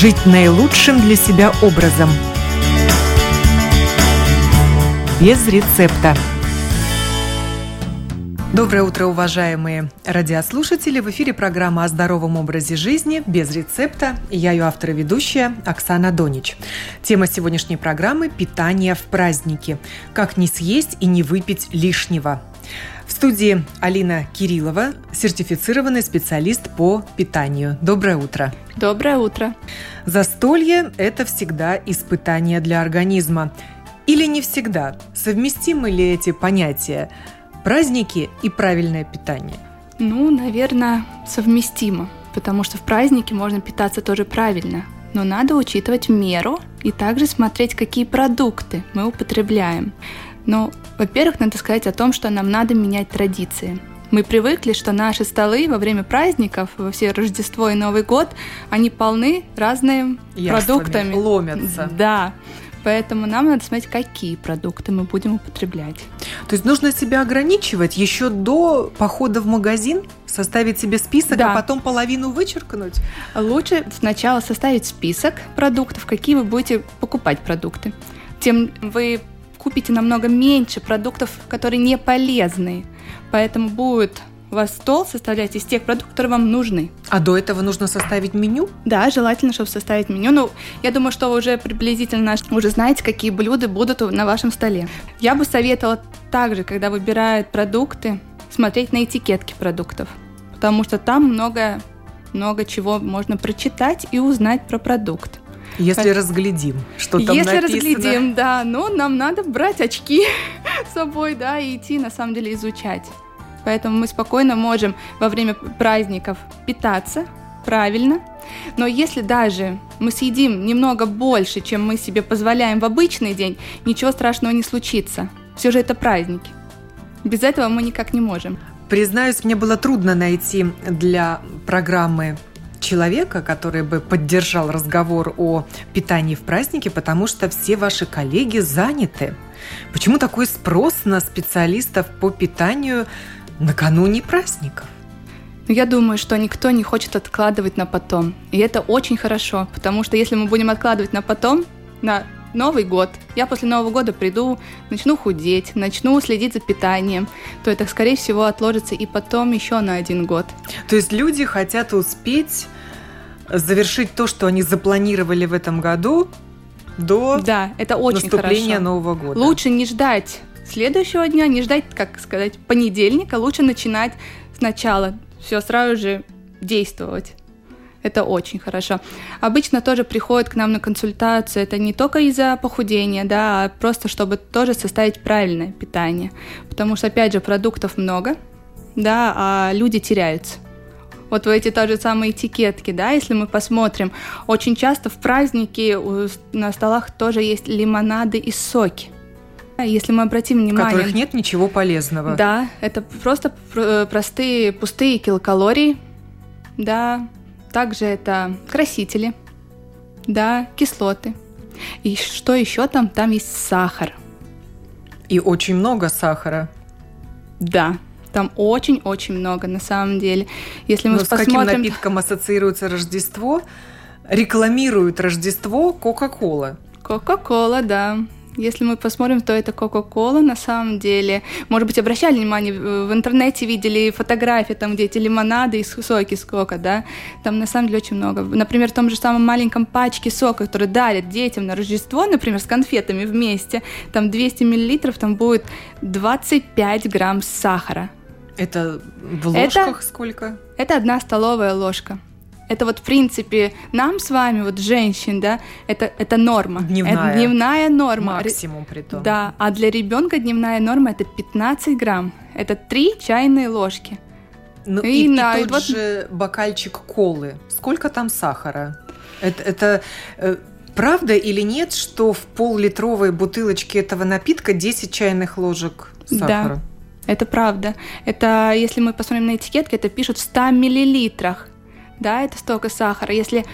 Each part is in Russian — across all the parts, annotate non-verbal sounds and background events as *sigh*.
Жить наилучшим для себя образом. Без рецепта. Доброе утро, уважаемые радиослушатели! В эфире программа о здоровом образе жизни без рецепта. Я ее автор и ведущая Оксана Донич. Тема сегодняшней программы – питание в праздники. Как не съесть и не выпить лишнего. В студии Алина Кириллова, сертифицированный специалист по питанию. Доброе утро. Доброе утро. Застолье – это всегда испытание для организма. Или не всегда? Совместимы ли эти понятия? Праздники и правильное питание? Ну, наверное, совместимо, потому что в празднике можно питаться тоже правильно. Но надо учитывать меру и также смотреть, какие продукты мы употребляем. Но, во-первых, надо сказать о том, что нам надо менять традиции. Мы привыкли, что наши столы во время праздников, во все Рождество и Новый год, они полны разными Яствами, продуктами. ломятся. Да. Поэтому нам надо смотреть, какие продукты мы будем употреблять. То есть нужно себя ограничивать еще до похода в магазин, составить себе список, Да. а потом половину вычеркнуть? Лучше сначала составить список продуктов, какие вы будете покупать продукты. Тем вы купите намного меньше продуктов, которые не полезны. Поэтому будет у вас стол составлять из тех продуктов, которые вам нужны. А до этого нужно составить меню? Да, желательно, чтобы составить меню. Ну, я думаю, что вы уже приблизительно уже знаете, какие блюда будут на вашем столе. Я бы советовала также, когда выбирают продукты, смотреть на этикетки продуктов, потому что там много, много чего можно прочитать и узнать про продукт. Если Как- разглядим, что там Если написано. разглядим, да, но нам надо брать очки *laughs* с собой, да, и идти, на самом деле, изучать. Поэтому мы спокойно можем во время праздников питаться правильно. Но если даже мы съедим немного больше, чем мы себе позволяем в обычный день, ничего страшного не случится. Все же это праздники. Без этого мы никак не можем. Признаюсь, мне было трудно найти для программы человека, который бы поддержал разговор о питании в празднике, потому что все ваши коллеги заняты. Почему такой спрос на специалистов по питанию накануне праздников? Но я думаю, что никто не хочет откладывать на потом. И это очень хорошо, потому что если мы будем откладывать на потом, на Новый год, я после Нового года приду, начну худеть, начну следить за питанием, то это, скорее всего, отложится и потом еще на один год. То есть люди хотят успеть завершить то, что они запланировали в этом году до Да, это очень наступления хорошо. Нового года. Лучше не ждать следующего дня, не ждать, как сказать, понедельника, лучше начинать сначала, все сразу же действовать. Это очень хорошо. Обычно тоже приходят к нам на консультацию. Это не только из-за похудения, да, а просто чтобы тоже составить правильное питание. Потому что, опять же, продуктов много, да, а люди теряются. Вот в эти тоже самые этикетки, да, если мы посмотрим, очень часто в праздники на столах тоже есть лимонады и соки. Если мы обратим в внимание... которых нет ничего полезного. Да, это просто пр- простые пустые килокалории. Да, также это красители. Да, кислоты. И что еще там? Там есть сахар. И очень много сахара. Да, там очень-очень много на самом деле. Если мы Но с каким посмотрим... напитком ассоциируется Рождество? Рекламируют Рождество Кока-Кола. Кока-кола, да. Если мы посмотрим, то это Кока-кола на самом деле. Может быть, обращали внимание, в в интернете видели фотографии, там, где эти лимонады и соки с кока, да? Там на самом деле очень много. Например, в том же самом маленьком пачке сока, который дарят детям на Рождество, например, с конфетами вместе, там 200 миллилитров, там будет 25 грамм сахара. Это в Это- ложках сколько? Это одна столовая ложка. Это вот, в принципе, нам с вами, вот женщин, да, это, это норма. Дневная. Это дневная норма. Максимум при том. Да, а для ребенка дневная норма это 15 грамм. Это 3 чайные ложки. Ну, И и, на- и тот вот- же бокальчик колы. Сколько там сахара? Это, это э, правда или нет, что в пол-литровой бутылочке этого напитка 10 чайных ложек сахара? Это правда. Это, если мы посмотрим на этикетки, это пишут в 100 миллилитрах. Да, это столько сахара. Если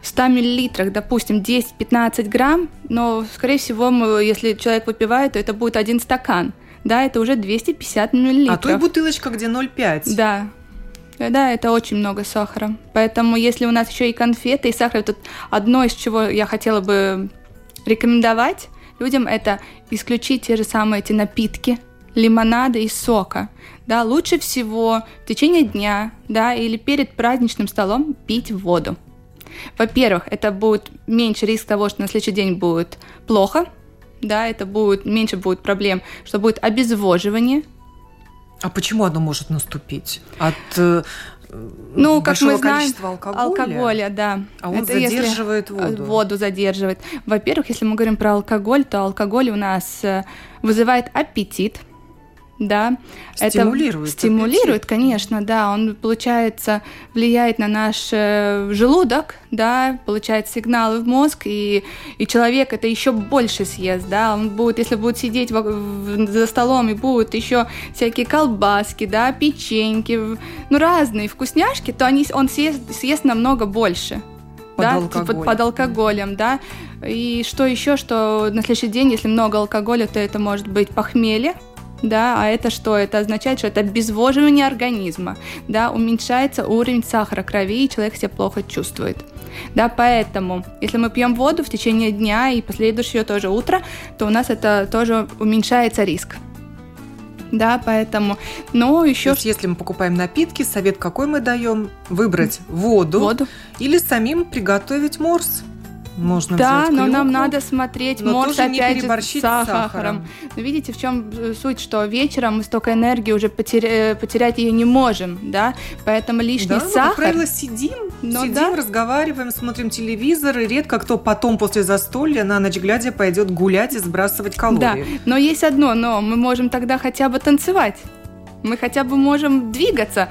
в 100 миллилитрах, допустим, 10-15 грамм, но, скорее всего, мы, если человек выпивает, то это будет один стакан. Да, это уже 250 миллилитров. А то и бутылочка, где 0,5. Да. Да, это очень много сахара. Поэтому если у нас еще и конфеты, и сахар, тут одно из чего я хотела бы рекомендовать людям, это исключить те же самые эти напитки, лимонада и сока. Да, лучше всего в течение дня, да, или перед праздничным столом пить воду. Во-первых, это будет меньше риск того, что на следующий день будет плохо, да, это будет меньше будет проблем, что будет обезвоживание. А почему оно может наступить? От э, ну, как мы знаем, алкоголя? алкоголя, да. А он это задерживает воду. Воду задерживает. Во-первых, если мы говорим про алкоголь, то алкоголь у нас э, вызывает аппетит, да. Стимулирует. Это стимулирует, аппетит. конечно, да. Он, получается, влияет на наш э, желудок, да, получает сигналы в мозг, и, и человек это еще больше съест, да. Он будет, если будет сидеть в, в, за столом и будут еще всякие колбаски, да, печеньки, ну, разные вкусняшки, то они, он съест, съест намного больше. Под да, алкоголем. Под, под алкоголем, да. И что еще, что на следующий день, если много алкоголя, то это может быть похмелье, да, а это что? Это означает, что это обезвоживание организма, да, уменьшается уровень сахара крови, и человек себя плохо чувствует. Да, поэтому, если мы пьем воду в течение дня и последующее тоже утро, то у нас это тоже уменьшается риск. Да, поэтому, но еще... То есть, если мы покупаем напитки, совет какой мы даем? Выбрать воду, воду. или самим приготовить морс можно да, взять но нам надо смотреть, но опять же с сахаром. сахаром. Но видите, в чем э, суть, что вечером мы столько энергии уже потеря... Э, потерять ее не можем, да, поэтому лишний да, сахар. Мы, как правило, сидим, но сидим, да. разговариваем, смотрим телевизор, и редко кто потом после застолья на ночь глядя пойдет гулять и сбрасывать калории. Да, но есть одно, но мы можем тогда хотя бы танцевать, мы хотя бы можем двигаться.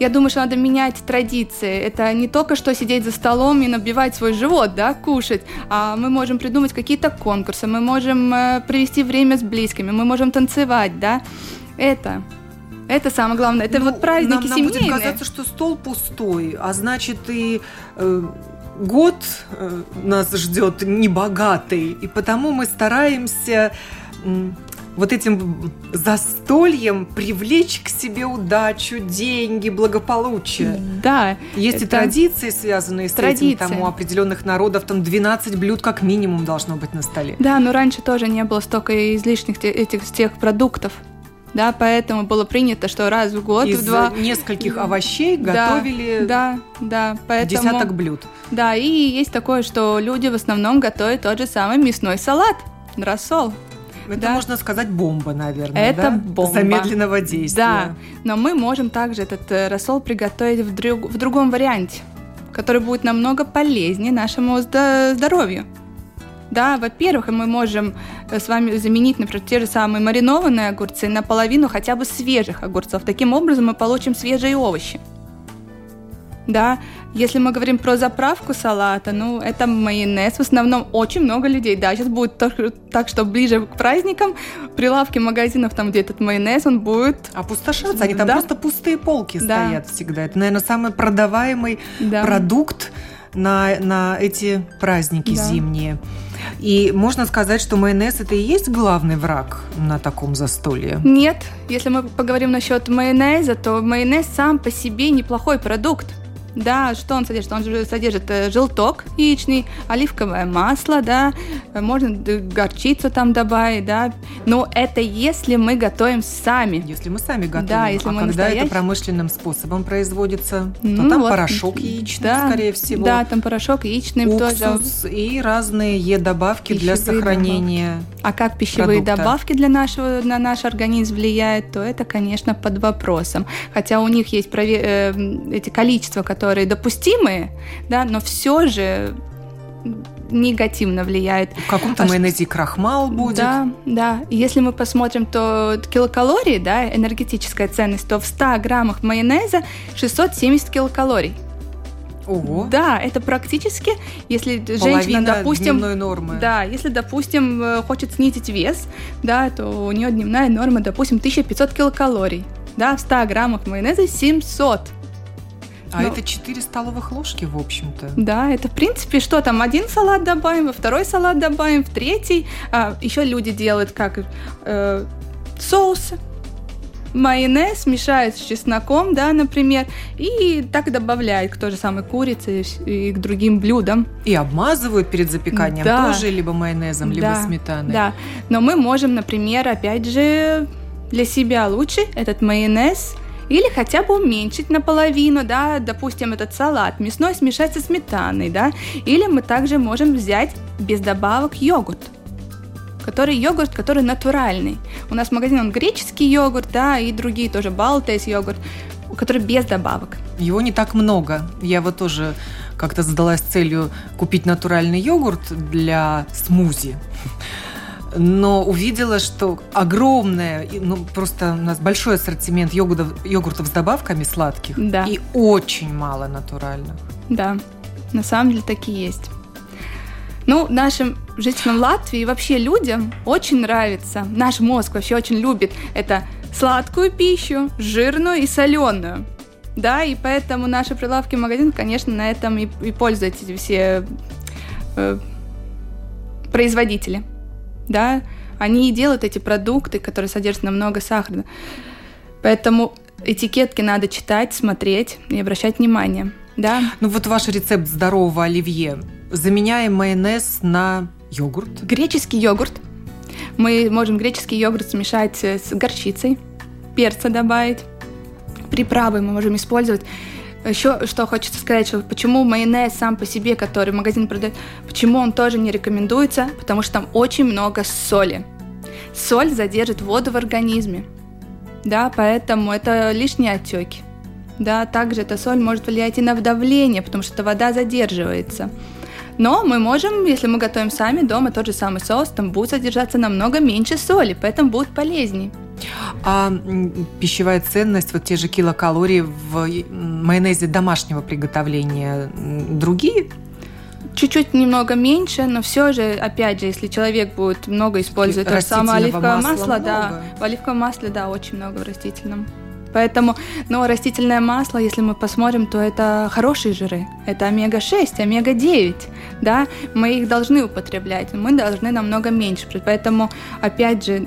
Я думаю, что надо менять традиции. Это не только что сидеть за столом и набивать свой живот, да, кушать, а мы можем придумать какие-то конкурсы, мы можем э, провести время с близкими, мы можем танцевать, да. Это это самое главное. Это ну, вот праздники нам, семейные. Нам будет казаться, что стол пустой, а значит и э, год э, нас ждет небогатый, и потому мы стараемся вот этим застольем привлечь к себе удачу, деньги, благополучие. Да. Есть и традиции, связанные с традиции. этим. Там у определенных народов там 12 блюд как минимум должно быть на столе. Да, но раньше тоже не было столько излишних этих тех продуктов. Да, поэтому было принято, что раз в год Из в два нескольких овощей готовили да, да, поэтому, десяток блюд. Да, и есть такое, что люди в основном готовят тот же самый мясной салат, рассол. Это да? можно сказать бомба, наверное. Это да? бомба. Замедленного действия. Да, но мы можем также этот э, рассол приготовить в, друг, в другом варианте, который будет намного полезнее нашему здоровью. Да, во-первых, мы можем э, с вами заменить, например, те же самые маринованные огурцы на половину хотя бы свежих огурцов. Таким образом мы получим свежие овощи да. Если мы говорим про заправку салата, ну, это майонез. В основном очень много людей, да, сейчас будет так, так что ближе к праздникам прилавки магазинов, там, где этот майонез, он будет... Опустошаться, они там да. просто пустые полки да. стоят всегда. Это, наверное, самый продаваемый да. продукт на, на эти праздники да. зимние. И можно сказать, что майонез это и есть главный враг на таком застолье? Нет. Если мы поговорим насчет майонеза, то майонез сам по себе неплохой продукт. Да, что он содержит? Он же содержит э, желток яичный, оливковое масло, да, э, можно горчицу там добавить, да. Но это если мы готовим сами. Если мы сами готовим. Да, если а мы когда настоящий... это промышленным способом производится, ну, то там вот, порошок яичный, да, скорее всего. Да, там порошок яичный уксус тоже. и разные Е-добавки для сохранения. Добавки. А как пищевые продукта. добавки для нашего на наш организм влияют, то это, конечно, под вопросом. Хотя у них есть прове- э, эти количества, которые которые допустимые, да, но все же негативно влияет. В каком-то а майонезе крахмал будет. Да, да. Если мы посмотрим, то килокалории, да, энергетическая ценность, то в 100 граммах майонеза 670 килокалорий. Ого. Да, это практически, если Половина женщина, допустим, нормы. да, если, допустим, э, хочет снизить вес, да, то у нее дневная норма, допустим, 1500 килокалорий, да, в 100 граммах майонеза 700. А Но... это 4 столовых ложки, в общем-то. Да, это в принципе, что там, один салат добавим, во второй салат добавим, в третий. А, еще люди делают как э, соусы. майонез мешают с чесноком, да, например, и так добавляют к той же самой курице и к другим блюдам. И обмазывают перед запеканием да. тоже либо майонезом, либо да, сметаной. Да, но мы можем, например, опять же, для себя лучше этот майонез или хотя бы уменьшить наполовину, да, допустим, этот салат мясной смешать со сметаной, да, или мы также можем взять без добавок йогурт который йогурт, который натуральный. У нас в магазине он греческий йогурт, да, и другие тоже, Балтес йогурт, который без добавок. Его не так много. Я вот тоже как-то задалась целью купить натуральный йогурт для смузи но увидела, что огромное, ну просто у нас большой ассортимент йогуртов, йогуртов с добавками сладких да. и очень мало натуральных. Да, на самом деле такие есть. Ну, нашим жителям Латвии и вообще людям очень нравится, наш мозг вообще очень любит это сладкую пищу, жирную и соленую. Да, и поэтому наши прилавки магазин, конечно, на этом и, и пользуются все э, производители. Да, они и делают эти продукты, которые содержат намного сахара. Поэтому этикетки надо читать, смотреть и обращать внимание. Да. Ну вот ваш рецепт здорового оливье. Заменяем майонез на йогурт. Греческий йогурт. Мы можем греческий йогурт смешать с горчицей, перца добавить, приправы мы можем использовать. Еще что хочется сказать, что почему майонез сам по себе, который магазин продает, почему он тоже не рекомендуется, потому что там очень много соли. Соль задержит воду в организме, да, поэтому это лишние отеки. Да, также эта соль может влиять и на давление, потому что вода задерживается. Но мы можем, если мы готовим сами дома тот же самый соус, там будет содержаться намного меньше соли, поэтому будет полезнее. А пищевая ценность, вот те же килокалории в майонезе домашнего приготовления другие? чуть-чуть немного меньше, но все же, опять же, если человек будет много использовать то самое оливковое масло, да, в оливковом масле, да, очень много в растительном. Поэтому, но растительное масло, если мы посмотрим, то это хорошие жиры. Это омега-6, омега-9, да, мы их должны употреблять, мы должны намного меньше. Поэтому, опять же,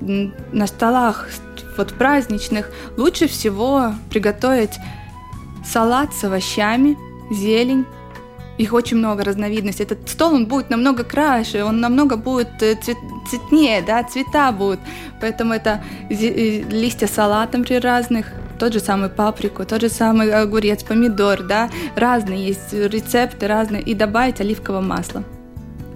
на столах вот праздничных лучше всего приготовить салат с овощами, зелень, их очень много разновидностей. Этот стол, он будет намного краше, он намного будет э, цвет, цветнее, да, цвета будут. Поэтому это э, листья салата, например, разных, тот же самый паприку, тот же самый огурец, помидор, да, разные есть рецепты разные, и добавить оливковое масло.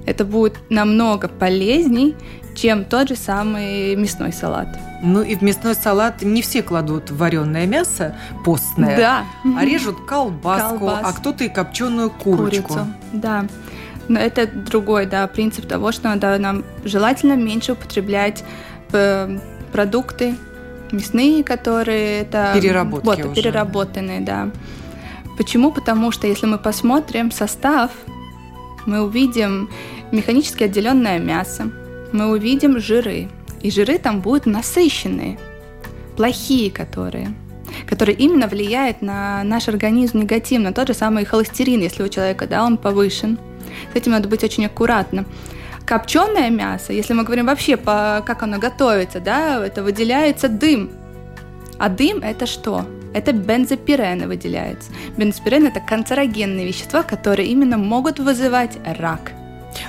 Это будет намного полезней, чем тот же самый мясной салат. Ну и в мясной салат не все кладут вареное мясо постное, да. а режут колбаску, Колбас. а кто-то и копченую курочку. Курицу, да. Но это другой, да, принцип того, что надо нам желательно меньше употреблять э, продукты мясные, которые это переработки вот, уже. переработанные, да. Почему? Потому что если мы посмотрим состав, мы увидим механически отделенное мясо, мы увидим жиры. И жиры там будут насыщенные, плохие которые которые именно влияют на наш организм негативно. Тот же самый холестерин, если у человека, да, он повышен. С этим надо быть очень аккуратным. Копченое мясо, если мы говорим вообще, по, как оно готовится, да, это выделяется дым. А дым это что? Это бензопирены выделяются. Бензопирены это канцерогенные вещества, которые именно могут вызывать рак.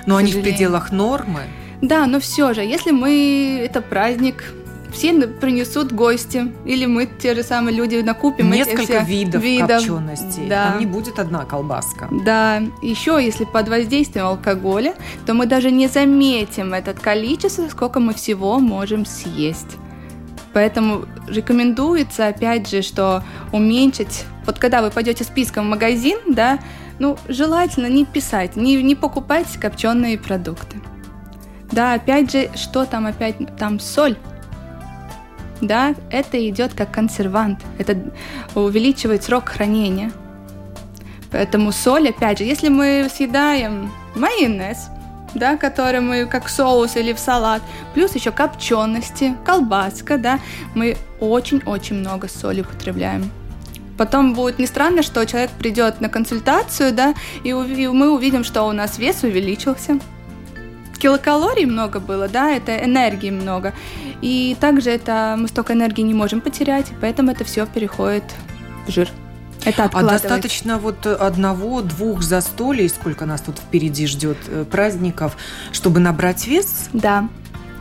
Но они в пределах нормы. Да, но все же, если мы это праздник, все принесут гости, или мы те же самые люди накупим несколько видов, видов копченостей. Да. Там не будет одна колбаска. Да, еще если под воздействием алкоголя, то мы даже не заметим это количество, сколько мы всего можем съесть. Поэтому рекомендуется, опять же, что уменьшить, вот когда вы пойдете списком в магазин, да, ну, желательно не писать, не, не покупать копченые продукты. Да, опять же, что там опять? Там соль. Да, это идет как консервант. Это увеличивает срок хранения. Поэтому соль, опять же, если мы съедаем майонез, да, который мы как соус или в салат, плюс еще копчености, колбаска, да, мы очень-очень много соли употребляем. Потом будет не странно, что человек придет на консультацию, да, и мы увидим, что у нас вес увеличился, килокалорий много было, да, это энергии много. И также это мы столько энергии не можем потерять, поэтому это все переходит в жир. Это а достаточно вот одного-двух застолий, сколько нас тут впереди ждет э, праздников, чтобы набрать вес? Да,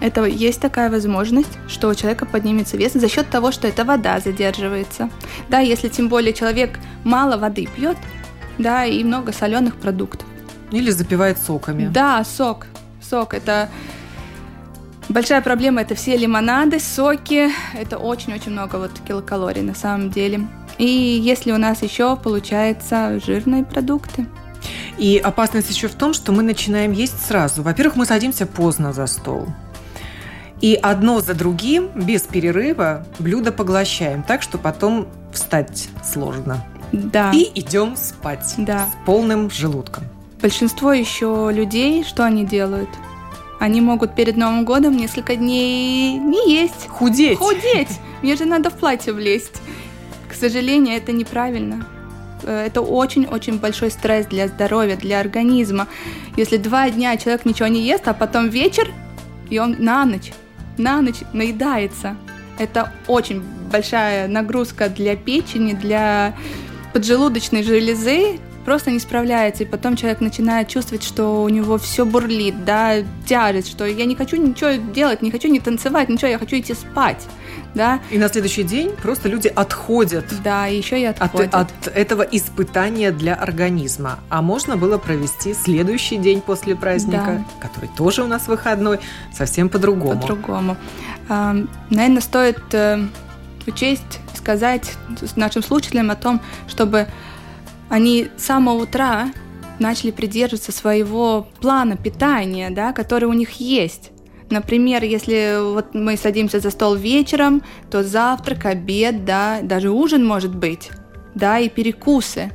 это есть такая возможность, что у человека поднимется вес за счет того, что эта вода задерживается. Да, если тем более человек мало воды пьет, да, и много соленых продуктов. Или запивает соками. Да, сок. Сок это большая проблема. Это все лимонады, соки. Это очень-очень много вот килокалорий на самом деле. И если у нас еще получается жирные продукты. И опасность еще в том, что мы начинаем есть сразу. Во-первых, мы садимся поздно за стол. И одно за другим, без перерыва, блюдо поглощаем, так что потом встать сложно. Да. И идем спать да. с полным желудком. Большинство еще людей, что они делают? Они могут перед Новым годом несколько дней не есть. Худеть. Худеть. Мне же надо в платье влезть. К сожалению, это неправильно. Э, это очень-очень большой стресс для здоровья, для организма. Если два дня человек ничего не ест, а потом вечер, и он на ночь на ночь наедается. Это очень большая нагрузка для печени, для поджелудочной железы, просто не справляется, и потом человек начинает чувствовать, что у него все бурлит, да, тяжесть, что я не хочу ничего делать, не хочу не танцевать, ничего, я хочу идти спать да. И на следующий день просто люди отходят. Да, еще и отходят. От, от этого испытания для организма. А можно было провести следующий день после праздника, да. который тоже у нас выходной, совсем по-другому. По-другому. А, наверное, стоит э, учесть, сказать нашим слушателям о том, чтобы они с самого утра начали придерживаться своего плана питания, да, который у них есть. Например, если вот мы садимся за стол вечером, то завтрак, обед, да, даже ужин может быть, да, и перекусы.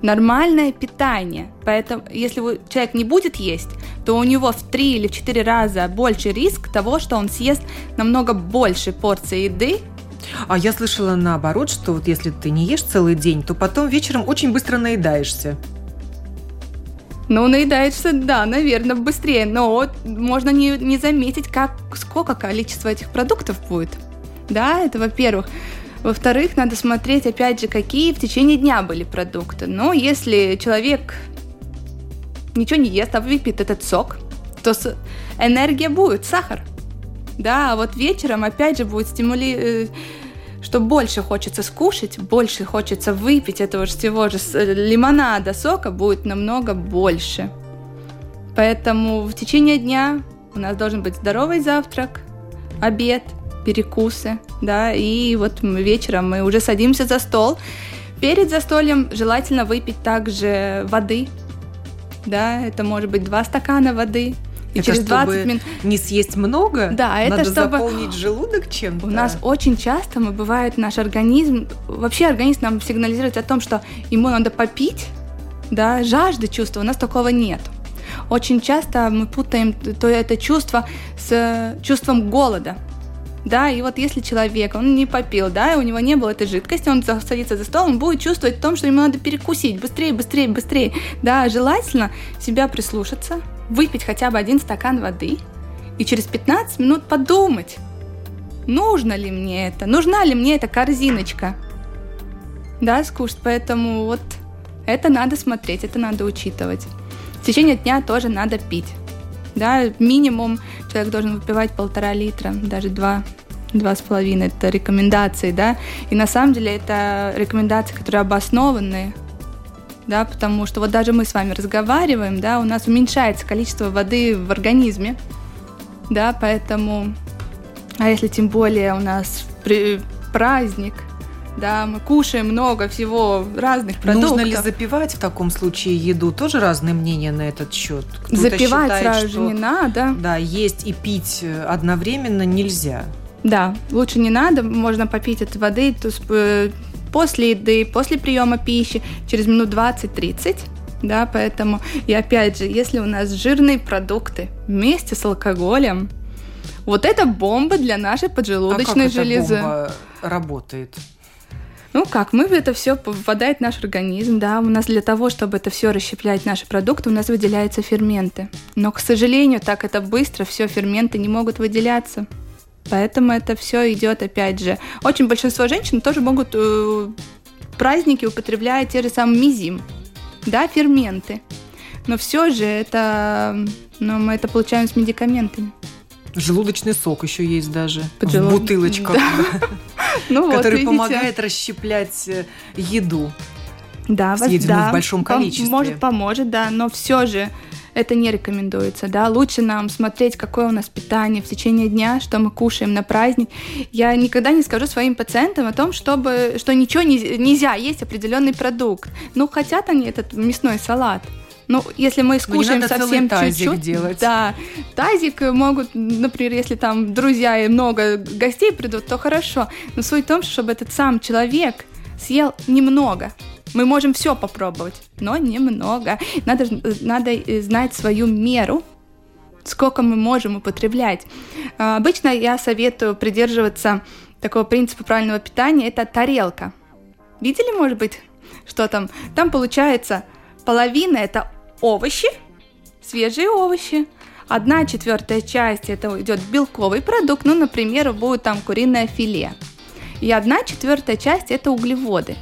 Нормальное питание. Поэтому, если человек не будет есть, то у него в три или в четыре раза больше риск того, что он съест намного больше порций еды, а я слышала наоборот, что вот если ты не ешь целый день, то потом вечером очень быстро наедаешься. Ну, наедается, да, наверное, быстрее, но можно не, не заметить, как, сколько количество этих продуктов будет. Да, это во-первых. Во-вторых, надо смотреть, опять же, какие в течение дня были продукты. Но если человек ничего не ест, а выпьет этот сок, то энергия будет, сахар. Да, а вот вечером опять же будет стимули что больше хочется скушать, больше хочется выпить этого же всего же э, лимонада, сока будет намного больше. Поэтому в течение дня у нас должен быть здоровый завтрак, обед, перекусы, да, и вот вечером мы уже садимся за стол. Перед застольем желательно выпить также воды, да, это может быть два стакана воды, и это через 20 минут... не съесть много? Да, это Надо чтобы... заполнить желудок чем-то? У нас очень часто мы бывает наш организм... Вообще организм нам сигнализирует о том, что ему надо попить, да, жажды чувства. У нас такого нет. Очень часто мы путаем то это чувство с чувством голода. Да, и вот если человек, он не попил, да, и у него не было этой жидкости, он садится за стол, он будет чувствовать в том, что ему надо перекусить быстрее, быстрее, быстрее. Да, желательно себя прислушаться, выпить хотя бы один стакан воды и через 15 минут подумать, нужно ли мне это, нужна ли мне эта корзиночка. Да, скушать, поэтому вот это надо смотреть, это надо учитывать. В течение дня тоже надо пить. Да, минимум человек должен выпивать полтора литра, даже два, два с половиной. Это рекомендации, да. И на самом деле это рекомендации, которые обоснованные, да, потому что вот даже мы с вами разговариваем, да, у нас уменьшается количество воды в организме, да, поэтому, а если тем более у нас праздник, да, мы кушаем много всего разных продуктов. Нужно ли запивать в таком случае еду? Тоже разные мнения на этот счет. Запивать считает, сразу что, же не надо. Да, есть и пить одновременно нельзя. Да, лучше не надо, можно попить от воды, э, после еды, после приема пищи, через минут 20-30. Да, поэтому, и опять же, если у нас жирные продукты вместе с алкоголем, вот это бомба для нашей поджелудочной а как железы. Эта бомба работает? Ну как, мы это все попадает в наш организм, да, у нас для того, чтобы это все расщеплять наши продукты, у нас выделяются ферменты. Но, к сожалению, так это быстро, все ферменты не могут выделяться. Поэтому это все идет, опять же. Очень большинство женщин тоже могут э, праздники употребляют те же самые мизим, да, ферменты. Но все же это, ну, мы это получаем с медикаментами. Желудочный сок еще есть даже Поджелуд... в бутылочках, *laughs* ну, который помогает расщеплять э, еду. Да, съеденную да, в большом количестве. Может, поможет, да, но все же это не рекомендуется, да, лучше нам смотреть, какое у нас питание в течение дня, что мы кушаем на праздник. Я никогда не скажу своим пациентам о том, чтобы, что ничего не, нельзя есть определенный продукт. Ну, хотят они этот мясной салат, ну, если мы скушаем ну, совсем чуть-чуть, делать. да, тазик могут, например, если там друзья и много гостей придут, то хорошо. Но суть в том, чтобы этот сам человек съел немного. Мы можем все попробовать, но немного. Надо, надо знать свою меру, сколько мы можем употреблять. А, обычно я советую придерживаться такого принципа правильного питания. Это тарелка. Видели, может быть, что там? Там получается половина это овощи, свежие овощи. Одна четвертая часть это идет белковый продукт, ну, например, будет там куриное филе. И одна четвертая часть это углеводы.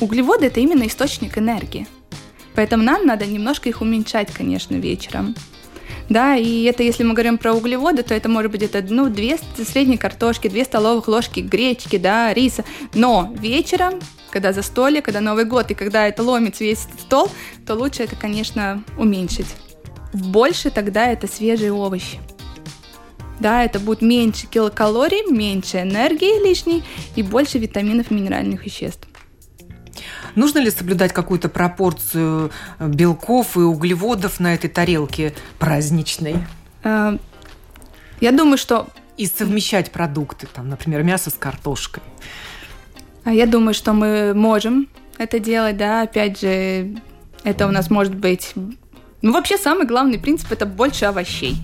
Углеводы это именно источник энергии. Поэтому нам надо немножко их уменьшать, конечно, вечером. Да, и это если мы говорим про углеводы, то это может быть это, ну, две средние картошки, две столовых ложки гречки, да, риса. Но вечером когда застолье, когда Новый год, и когда это ломится весь стол, то лучше это, конечно, уменьшить. Больше тогда это свежие овощи. Да, это будет меньше килокалорий, меньше энергии лишней и больше витаминов и минеральных веществ. Нужно ли соблюдать какую-то пропорцию э, белков и углеводов на этой тарелке праздничной? Э, я думаю, что... И совмещать продукты, там, например, мясо с картошкой. А я думаю, что мы можем это делать, да, опять же, это у нас может быть... Ну, вообще, самый главный принцип – это больше овощей.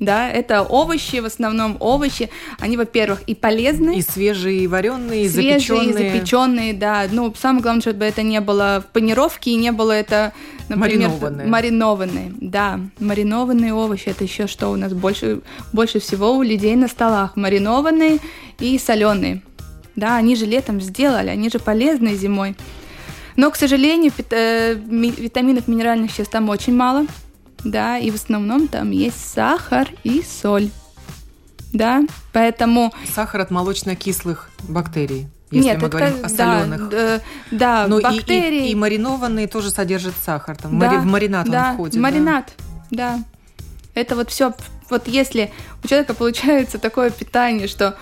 Да, это овощи, в основном овощи. Они, во-первых, и полезны. И свежие, и вареные, и свежие, запеченные. и запеченные, да. Ну, самое главное, чтобы это не было в панировке и не было это, например, маринованные. Маринованные, да. Маринованные овощи – это еще что у нас больше, больше всего у людей на столах. Маринованные и соленые. Да, они же летом сделали, они же полезны зимой. Но, к сожалению, э, витаминов, минеральных веществ там очень мало. Да, и в основном там есть сахар и соль. Да, поэтому... Сахар от молочно-кислых бактерий. Если Нет, мы это, говорим о соленых. Да, да Но бактерии. И, и, и маринованные тоже содержат сахар. Там, да, в маринад да, он входит. Маринад, да. да. Это вот все. Вот если у человека получается такое питание, что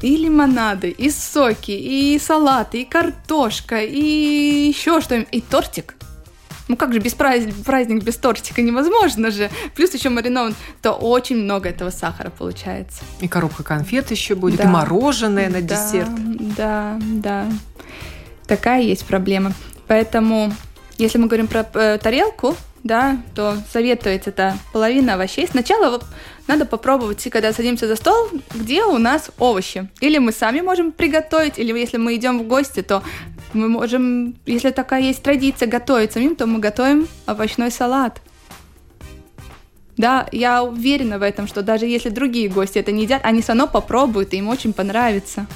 и лимонады, и соки, и салаты, и картошка, и еще что-нибудь, и тортик. Ну как же без праздник, праздник без тортика невозможно же. Плюс еще маринован, то очень много этого сахара получается. И коробка конфет еще будет, да. и мороженое на да, десерт. Да, да. Такая есть проблема. Поэтому, если мы говорим про э, тарелку, да, то советуется это половина овощей. Сначала надо попробовать, когда садимся за стол, где у нас овощи. Или мы сами можем приготовить, или если мы идем в гости, то мы можем, если такая есть традиция готовить самим, то мы готовим овощной салат. Да, я уверена в этом, что даже если другие гости это не едят, они все равно попробуют, и им очень понравится.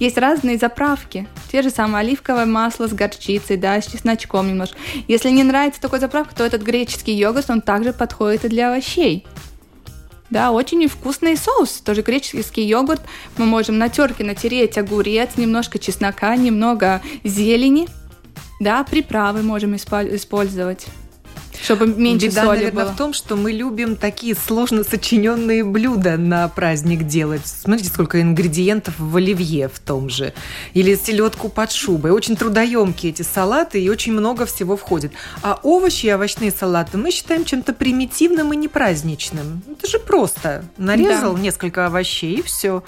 Есть разные заправки. Те же самые оливковое масло с горчицей, да, с чесночком немножко. Если не нравится такой заправка, то этот греческий йогурт, он также подходит и для овощей. Да, очень вкусный соус, тоже греческий йогурт. Мы можем на терке натереть огурец, немножко чеснока, немного зелени. Да, приправы можем использовать чтобы меньше Беда, соли наверное, было. в том, что мы любим такие сложно сочиненные блюда на праздник делать. Смотрите, сколько ингредиентов в оливье в том же. Или селедку под шубой. Очень трудоемкие эти салаты, и очень много всего входит. А овощи и овощные салаты мы считаем чем-то примитивным и непраздничным. Это же просто. Нарезал да. несколько овощей, и все.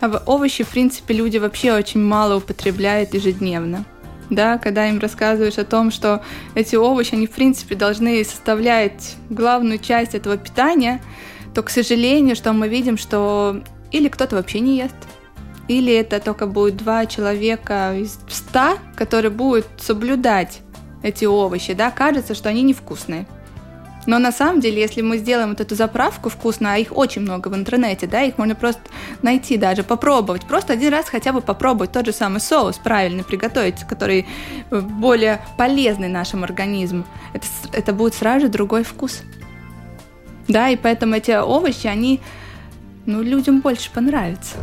А овощи, в принципе, люди вообще очень мало употребляют ежедневно да, когда им рассказываешь о том, что эти овощи, они в принципе должны составлять главную часть этого питания, то, к сожалению, что мы видим, что или кто-то вообще не ест, или это только будет два человека из ста, которые будут соблюдать эти овощи, да, кажется, что они невкусные. Но на самом деле, если мы сделаем вот эту заправку вкусно, а их очень много в интернете, да, их можно просто найти даже, попробовать. Просто один раз хотя бы попробовать тот же самый соус правильно приготовить, который э, более полезный нашему организму. Это, это будет сразу же другой вкус. Да, и поэтому эти овощи, они ну, людям больше понравятся.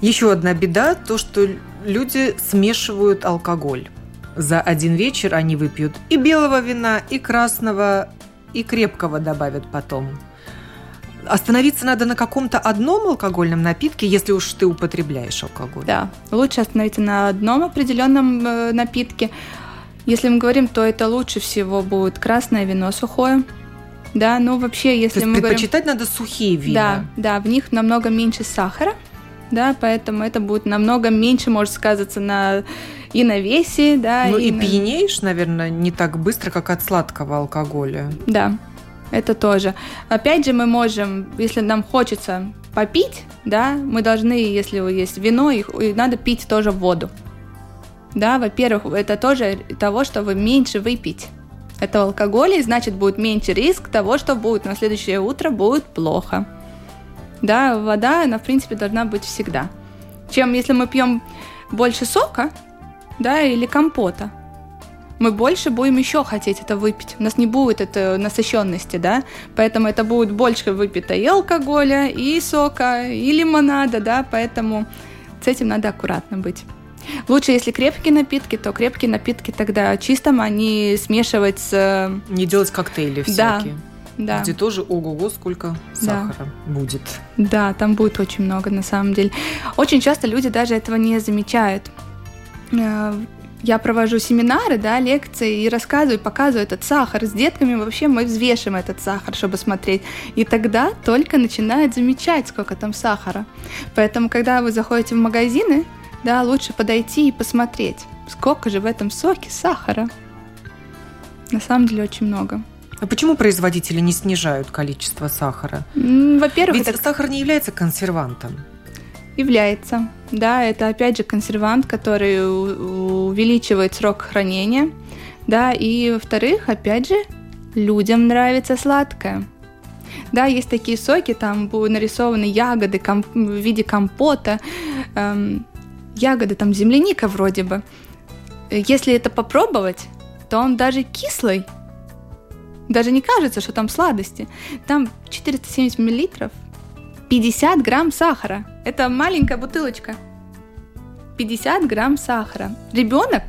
Еще одна беда – то, что люди смешивают алкоголь. За один вечер они выпьют и белого вина, и красного, и крепкого добавят потом. Остановиться надо на каком-то одном алкогольном напитке, если уж ты употребляешь алкоголь. Да, лучше остановиться на одном определенном э, напитке. Если мы говорим, то это лучше всего будет красное вино сухое. Да, ну вообще, если То есть мы предпочитать говорим... надо сухие вина. Да, да, в них намного меньше сахара, да, поэтому это будет намного меньше, может сказаться на и на весе, да. Ну и, и на... пьянеешь, наверное, не так быстро, как от сладкого алкоголя. Да, это тоже. Опять же, мы можем, если нам хочется попить, да, мы должны, если есть вино, их, надо пить тоже воду. Да, во-первых, это тоже того, что вы меньше выпить этого алкоголя, и значит будет меньше риск того, что будет на следующее утро будет плохо. Да, вода, она в принципе должна быть всегда. Чем если мы пьем больше сока, да, или компота, мы больше будем еще хотеть это выпить. У нас не будет этой насыщенности, да, поэтому это будет больше выпито и алкоголя, и сока, и лимонада, да, поэтому с этим надо аккуратно быть. Лучше, если крепкие напитки, то крепкие напитки тогда чистым, они смешивать с... Э, не делать коктейли всякие. Да. Где тоже ого-го сколько сахара да. будет. Да, там будет очень много на самом деле. Очень часто люди даже этого не замечают. Э, я провожу семинары, да, лекции и рассказываю, показываю этот сахар. С детками вообще мы взвешиваем этот сахар, чтобы смотреть. И тогда только начинают замечать, сколько там сахара. Поэтому, когда вы заходите в магазины, да, лучше подойти и посмотреть, сколько же в этом соке сахара. На самом деле очень много. А почему производители не снижают количество сахара? Во-первых, ведь это... сахар не является консервантом является. Да, это опять же консервант, который увеличивает срок хранения. Да, и во-вторых, опять же, людям нравится сладкое. Да, есть такие соки, там будут нарисованы ягоды комп- в виде компота, эм, ягоды, там земляника вроде бы. Если это попробовать, то он даже кислый. Даже не кажется, что там сладости. Там 470 миллилитров, 50 грамм сахара. Это маленькая бутылочка. 50 грамм сахара. Ребенок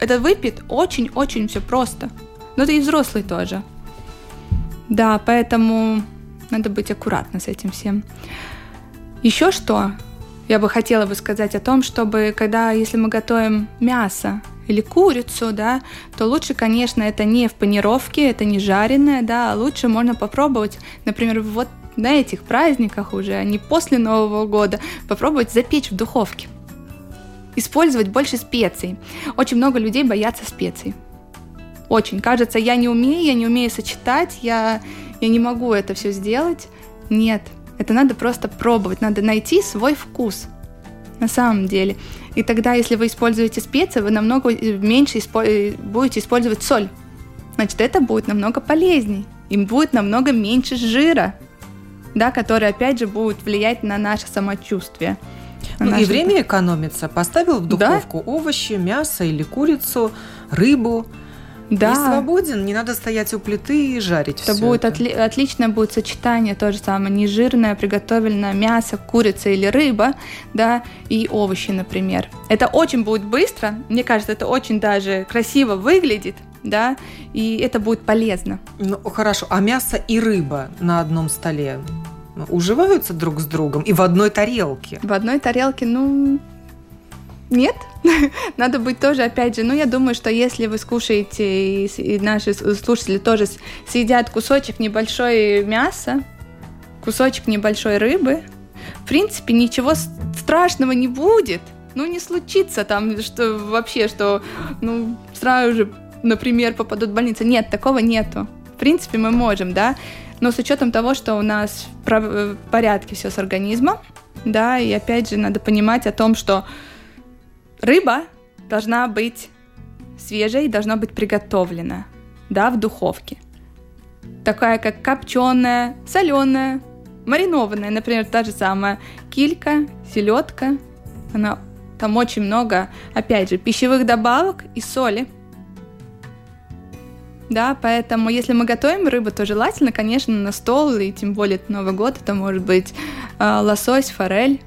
это выпьет очень-очень все просто. Но это и взрослый тоже. Да, поэтому надо быть аккуратно с этим всем. Еще что я бы хотела бы сказать о том, чтобы когда, если мы готовим мясо или курицу, да, то лучше, конечно, это не в панировке, это не жареное, да, а лучше можно попробовать, например, вот на этих праздниках уже, а не после Нового года, попробовать запечь в духовке. Использовать больше специй. Очень много людей боятся специй. Очень. Кажется, я не умею, я не умею сочетать, я, я не могу это все сделать. Нет, это надо просто пробовать, надо найти свой вкус на самом деле. И тогда, если вы используете специи, вы намного меньше испо- будете использовать соль. Значит, это будет намного полезней. Им будет намного меньше жира да, которые, опять же, будут влиять на наше самочувствие. Ну наше... и время экономится. Поставил в духовку да? овощи, мясо или курицу, рыбу. Да. И свободен, не надо стоять у плиты и жарить это все будет это. Отли- отличное будет сочетание, то же самое, нежирное, приготовленное мясо, курица или рыба, да, и овощи, например. Это очень будет быстро, мне кажется, это очень даже красиво выглядит, да, и это будет полезно. Ну, хорошо, а мясо и рыба на одном столе уживаются друг с другом и в одной тарелке? В одной тарелке, ну, нет, *laughs* надо быть тоже, опять же, ну, я думаю, что если вы скушаете, и, и наши слушатели тоже съедят кусочек небольшой мяса, кусочек небольшой рыбы, в принципе, ничего страшного не будет. Ну, не случится там, что вообще, что, ну, сразу же например, попадут в больницу. Нет, такого нету. В принципе, мы можем, да, но с учетом того, что у нас в порядке все с организмом, Да, и опять же надо понимать о том, что рыба должна быть свежей, должна быть приготовлена, да, в духовке. Такая как копченая, соленая, маринованная, например, та же самая килька, селедка. Она там очень много, опять же, пищевых добавок и соли. Да, поэтому если мы готовим рыбу, то желательно, конечно, на стол, и тем более Новый год, это может быть э, лосось, форель,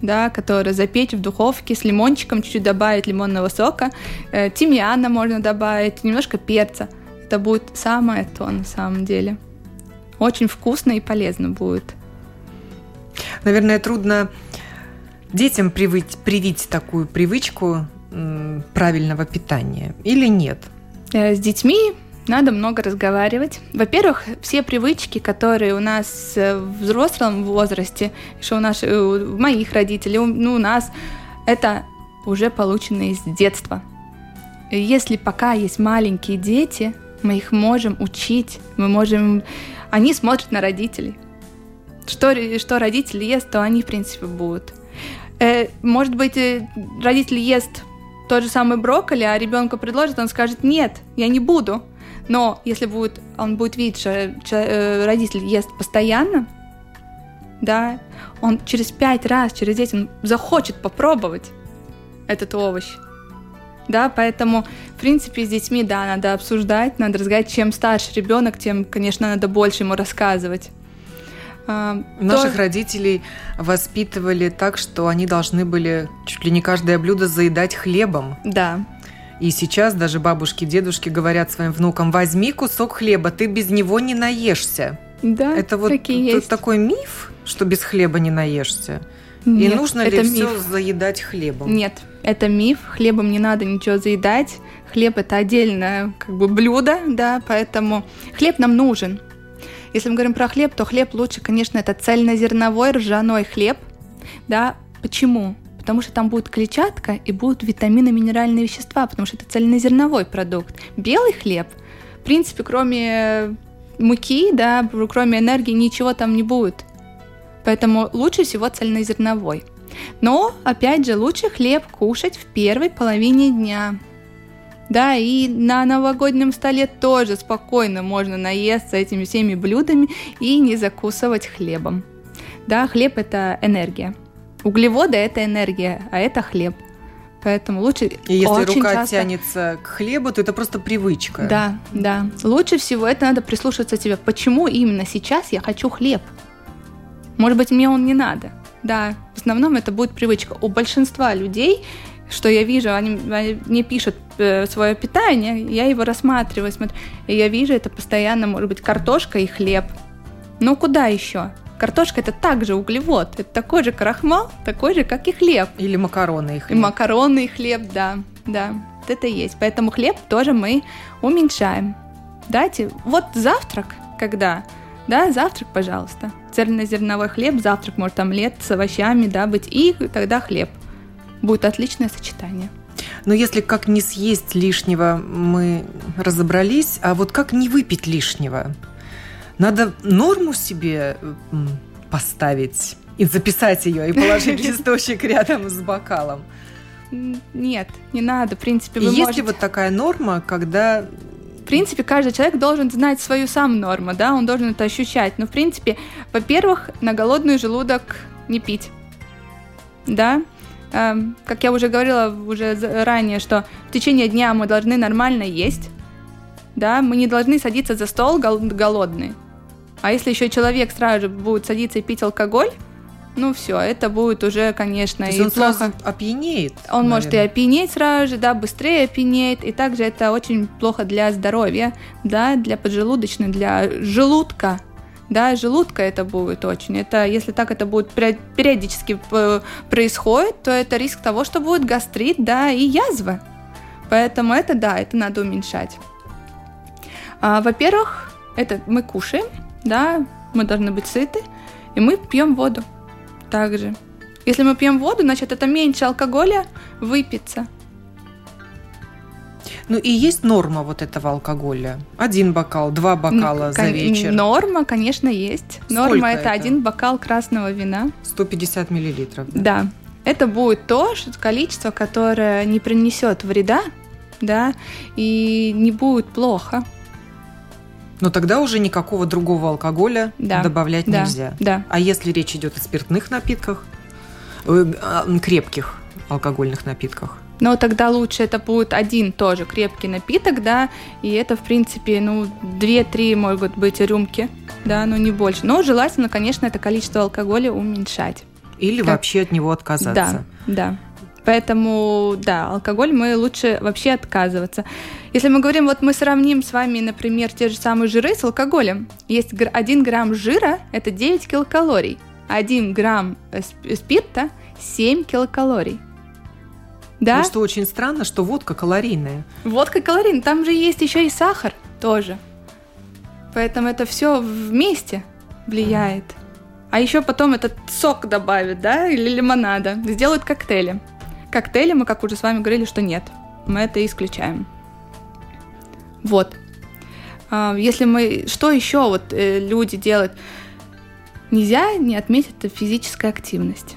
да, который запечь в духовке с лимончиком, чуть-чуть добавить лимонного сока, э, тимьяна можно добавить, немножко перца. Это будет самое то на самом деле. Очень вкусно и полезно будет. Наверное, трудно детям привить, привить такую привычку правильного питания или нет? Э, с детьми надо много разговаривать. Во-первых, все привычки, которые у нас э, в взрослом возрасте, что у нас, э, у моих родителей, ну, у нас, это уже получено из детства. Если пока есть маленькие дети, мы их можем учить, мы можем... Они смотрят на родителей. Что, что родители ест, то они, в принципе, будут. Может быть, родитель ест тот же самый брокколи, а ребенку предложат, он скажет, нет, я не буду. Но если будет, он будет видеть, что э, родитель ест постоянно, да, он через пять раз, через десять, он захочет попробовать этот овощ. Да, поэтому, в принципе, с детьми, да, надо обсуждать, надо разговаривать. Чем старше ребенок, тем, конечно, надо больше ему рассказывать. А, Наших то... родителей воспитывали так, что они должны были чуть ли не каждое блюдо заедать хлебом. Да. И сейчас даже бабушки, дедушки говорят своим внукам: возьми кусок хлеба, ты без него не наешься. Да. Это вот есть. такой миф, что без хлеба не наешься. Нет, И нужно ли все заедать хлебом? Нет, это миф. Хлебом не надо ничего заедать. Хлеб это отдельное как бы блюдо, да, поэтому хлеб нам нужен. Если мы говорим про хлеб, то хлеб лучше, конечно, это цельнозерновой ржаной хлеб. Да, почему? Потому что там будет клетчатка и будут витамины, минеральные вещества, потому что это цельнозерновой продукт. Белый хлеб, в принципе, кроме муки, да, кроме энергии, ничего там не будет. Поэтому лучше всего цельнозерновой. Но, опять же, лучше хлеб кушать в первой половине дня. Да, и на новогоднем столе тоже спокойно можно наесться этими всеми блюдами и не закусывать хлебом. Да, хлеб это энергия. Углеводы это энергия, а это хлеб. Поэтому лучше И если очень рука часто... тянется к хлебу, то это просто привычка. Да, да. Лучше всего это надо прислушаться себе. Почему именно сейчас я хочу хлеб? Может быть, мне он не надо. Да, в основном это будет привычка. У большинства людей что я вижу, они, они мне пишут э, свое питание, я его рассматриваю, смотрю, и я вижу, это постоянно может быть картошка и хлеб. Ну куда еще? Картошка это также углевод, это такой же крахмал, такой же, как и хлеб. Или макароны и хлеб. И макароны и хлеб, да, да, это есть. Поэтому хлеб тоже мы уменьшаем. Дайте, вот завтрак, когда, да, завтрак, пожалуйста. Цельнозерновой хлеб, завтрак может омлет с овощами, да, быть, и тогда хлеб будет отличное сочетание. Но если как не съесть лишнего, мы разобрались, а вот как не выпить лишнего? Надо норму себе поставить и записать ее, и положить *laughs* листочек рядом с бокалом. Нет, не надо. В принципе, вы Есть можете... ли вот такая норма, когда в принципе, каждый человек должен знать свою сам норму, да, он должен это ощущать. Но, в принципе, во-первых, на голодный желудок не пить, да, как я уже говорила уже ранее, что в течение дня мы должны нормально есть, да, мы не должны садиться за стол гол- голодные. А если еще человек сразу же будет садиться и пить алкоголь, ну все, это будет уже, конечно, То и он плохо. Сразу опьянеет. Он наверное. может и опьянеть сразу же, да, быстрее опьянеет, и также это очень плохо для здоровья, да, для поджелудочной, для желудка, да, желудка это будет очень. Это, если так это будет периодически э, происходит, то это риск того, что будет гастрит, да, и язва. Поэтому это, да, это надо уменьшать. А, во-первых, это мы кушаем, да, мы должны быть сыты, и мы пьем воду также. Если мы пьем воду, значит, это меньше алкоголя выпиться. Ну и есть норма вот этого алкоголя? Один бокал, два бокала ну, за вечер? Норма, конечно, есть. Сколько норма это, это один бокал красного вина. 150 миллилитров. Да. да. Это будет то количество, которое не принесет вреда, да, и не будет плохо. Но тогда уже никакого другого алкоголя да. добавлять да. нельзя. Да. А если речь идет о спиртных напитках, э, крепких алкогольных напитках? Но тогда лучше это будет один тоже крепкий напиток, да, и это, в принципе, ну, 2-3 могут быть рюмки, да, но не больше. Но желательно, конечно, это количество алкоголя уменьшать. Или как... вообще от него отказаться. Да, да. Поэтому, да, алкоголь мы лучше вообще отказываться. Если мы говорим, вот мы сравним с вами, например, те же самые жиры с алкоголем. Есть 1 грамм жира – это 9 килокалорий. 1 грамм э, спирта – 7 килокалорий. Да? Ну, что очень странно, что водка калорийная. Водка калорийная, там же есть еще и сахар тоже. Поэтому это все вместе влияет. А еще потом этот сок добавят, да, или лимонада. Сделают коктейли. Коктейли мы, как уже с вами говорили, что нет. Мы это исключаем. Вот. А, если мы... Что еще вот э, люди делают? Нельзя не отметить это физическая активность.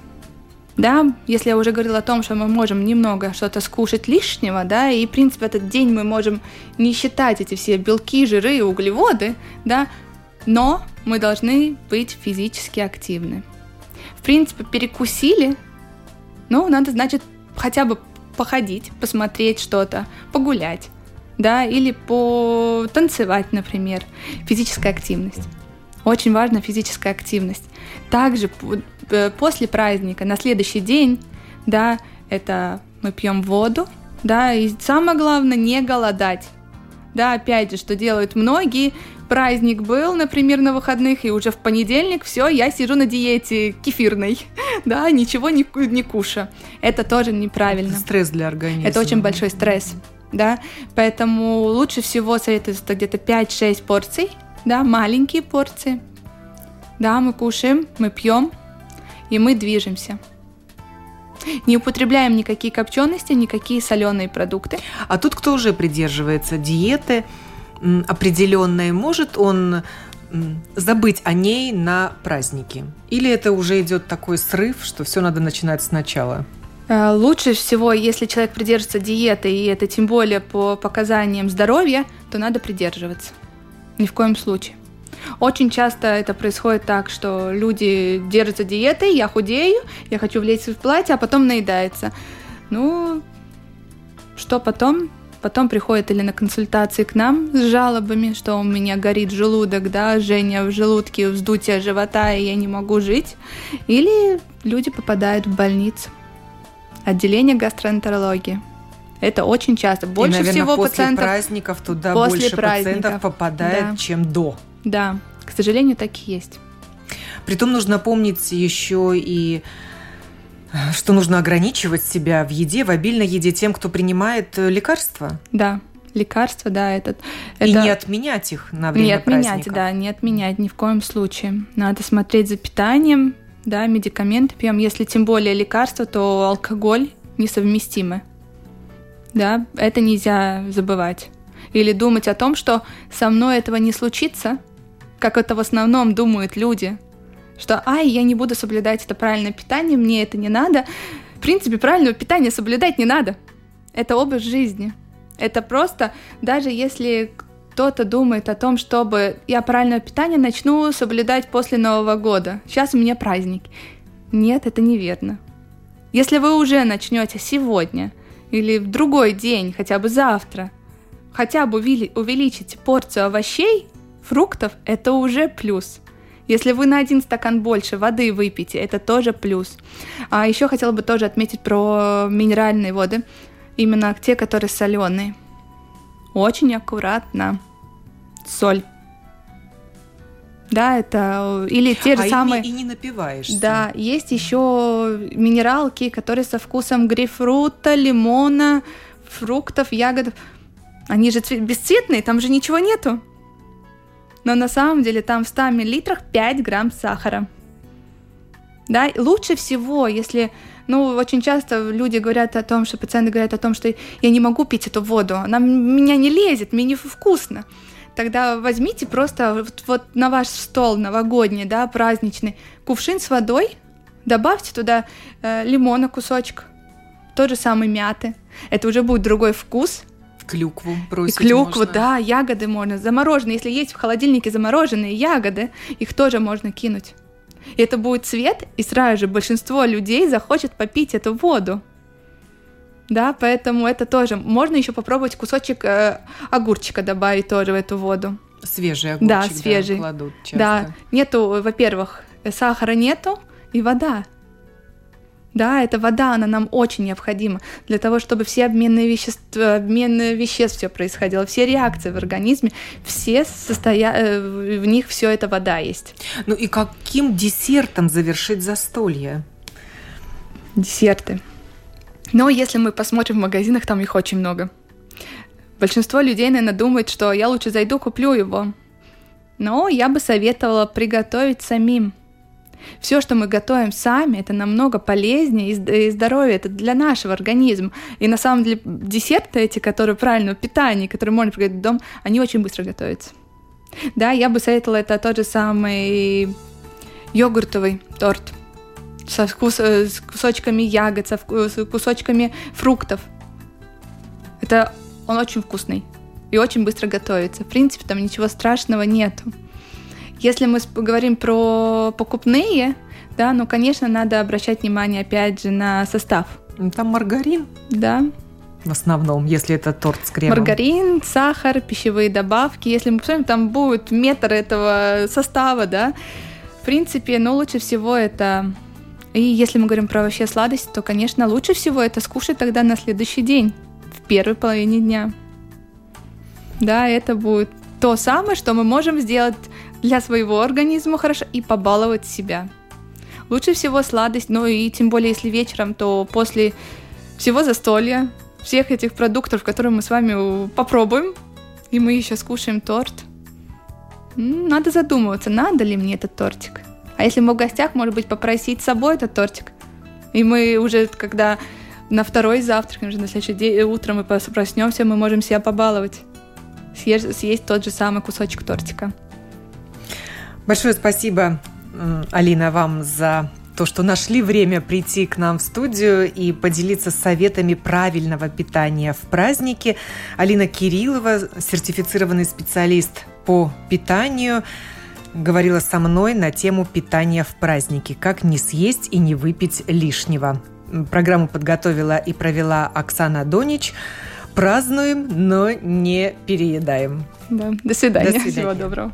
Да, если я уже говорила о том, что мы можем немного что-то скушать лишнего, да, и, в принципе, этот день мы можем не считать эти все белки, жиры и углеводы, да, но мы должны быть физически активны. В принципе, перекусили, ну, надо, значит, хотя бы походить, посмотреть что-то, погулять, да, или потанцевать, например. Физическая активность. Очень важна физическая активность. Также после праздника, на следующий день, да, это мы пьем воду, да, и самое главное, не голодать. Да, опять же, что делают многие, праздник был, например, на выходных, и уже в понедельник все, я сижу на диете кефирной, *laughs* да, ничего не, не куша. Это тоже неправильно. Это стресс для организма. Это очень большой стресс, да, поэтому лучше всего советуется где-то 5-6 порций, да, маленькие порции, да, мы кушаем, мы пьем, и мы движемся. Не употребляем никакие копчености, никакие соленые продукты. А тут кто уже придерживается диеты, определенной, может он забыть о ней на празднике? Или это уже идет такой срыв, что все надо начинать сначала? Э, лучше всего, если человек придерживается диеты, и это тем более по показаниям здоровья, то надо придерживаться. Ни в коем случае. Очень часто это происходит так, что люди держатся диетой, я худею, я хочу влезть в платье, а потом наедается. Ну, что потом? Потом приходят или на консультации к нам с жалобами, что у меня горит желудок, да, Женя в желудке, вздутие живота, и я не могу жить. Или люди попадают в больницу. Отделение гастроэнтерологии. Это очень часто. Больше и, наверное, всего после пациентов праздников туда после больше праздников. пациентов попадает, да. чем до. Да, к сожалению, так и есть. Притом нужно помнить еще и что нужно ограничивать себя в еде, в обильной еде тем, кто принимает э, лекарства. Да, лекарства, да, этот. И это... не отменять их на время Не отменять, праздников. да, не отменять ни в коем случае. Надо смотреть за питанием, да, медикаменты пьем. Если тем более лекарства, то алкоголь несовместимы. Да, это нельзя забывать. Или думать о том, что со мной этого не случится, как это в основном думают люди, что «ай, я не буду соблюдать это правильное питание, мне это не надо». В принципе, правильного питания соблюдать не надо. Это образ жизни. Это просто, даже если кто-то думает о том, чтобы я правильное питание начну соблюдать после Нового года. Сейчас у меня праздник. Нет, это неверно. Если вы уже начнете сегодня или в другой день, хотя бы завтра, хотя бы увеличить порцию овощей, фруктов, это уже плюс. Если вы на один стакан больше воды выпьете, это тоже плюс. А еще хотела бы тоже отметить про минеральные воды, именно те, которые соленые. Очень аккуратно. Соль. Да, это или те же а самые. И не напиваешься. Да, есть еще минералки, которые со вкусом грейпфрута, лимона, фруктов, ягод. Они же бесцветные, там же ничего нету но на самом деле там в 100 мл 5 грамм сахара. Да, лучше всего, если Ну, очень часто люди говорят о том, что пациенты говорят о том, что я не могу пить эту воду, она меня не лезет, мне не вкусно. Тогда возьмите просто вот, вот на ваш стол новогодний, да, праздничный, кувшин с водой, добавьте туда э, лимона кусочек, тот же самый мяты. Это уже будет другой вкус, клюкву бросить Клюкву, можно. да, ягоды можно. Замороженные, если есть в холодильнике замороженные ягоды, их тоже можно кинуть. И это будет цвет, и сразу же большинство людей захочет попить эту воду. Да, поэтому это тоже. Можно еще попробовать кусочек э, огурчика добавить тоже в эту воду. Свежий огурчик, да, свежий. Да, кладут часто. Да, нету, во-первых, сахара нету и вода. Да, эта вода, она нам очень необходима для того, чтобы все обменные вещества, обмен веществ все происходило, все реакции в организме, все состоя... Э, в них все это вода есть. Ну и каким десертом завершить застолье? Десерты. Но если мы посмотрим в магазинах, там их очень много. Большинство людей, наверное, думает, что я лучше зайду, куплю его. Но я бы советовала приготовить самим. Все, что мы готовим сами, это намного полезнее и здоровее, это для нашего организма. И на самом деле десерты эти, которые правильного питания, которые можно приготовить дома, они очень быстро готовятся. Да, я бы советовала это тот же самый йогуртовый торт со вкус, э, с кусочками ягод, со с кусочками фруктов. Это он очень вкусный и очень быстро готовится. В принципе, там ничего страшного нету. Если мы говорим про покупные, да, ну, конечно, надо обращать внимание, опять же, на состав. Ну, там маргарин. Да. В основном, если это торт с кремом. Маргарин, сахар, пищевые добавки. Если мы посмотрим, там будет метр этого состава, да. В принципе, ну, лучше всего это... И если мы говорим про вообще сладость, то, конечно, лучше всего это скушать тогда на следующий день, в первой половине дня. Да, это будет то самое, что мы можем сделать для своего организма хорошо и побаловать себя. Лучше всего сладость, ну и тем более, если вечером, то после всего застолья, всех этих продуктов, которые мы с вами попробуем, и мы еще скушаем торт, надо задумываться, надо ли мне этот тортик. А если мы в гостях, может быть, попросить с собой этот тортик. И мы уже, когда на второй завтрак, уже на следующий день, утром мы проснемся, мы можем себя побаловать. Съесть, съесть тот же самый кусочек тортика. Большое спасибо, Алина, вам за то, что нашли время прийти к нам в студию и поделиться советами правильного питания в празднике. Алина Кириллова, сертифицированный специалист по питанию, говорила со мной на тему питания в празднике. Как не съесть и не выпить лишнего. Программу подготовила и провела Оксана Донич. Празднуем, но не переедаем. Да. До свидания. До свидания. Всего доброго.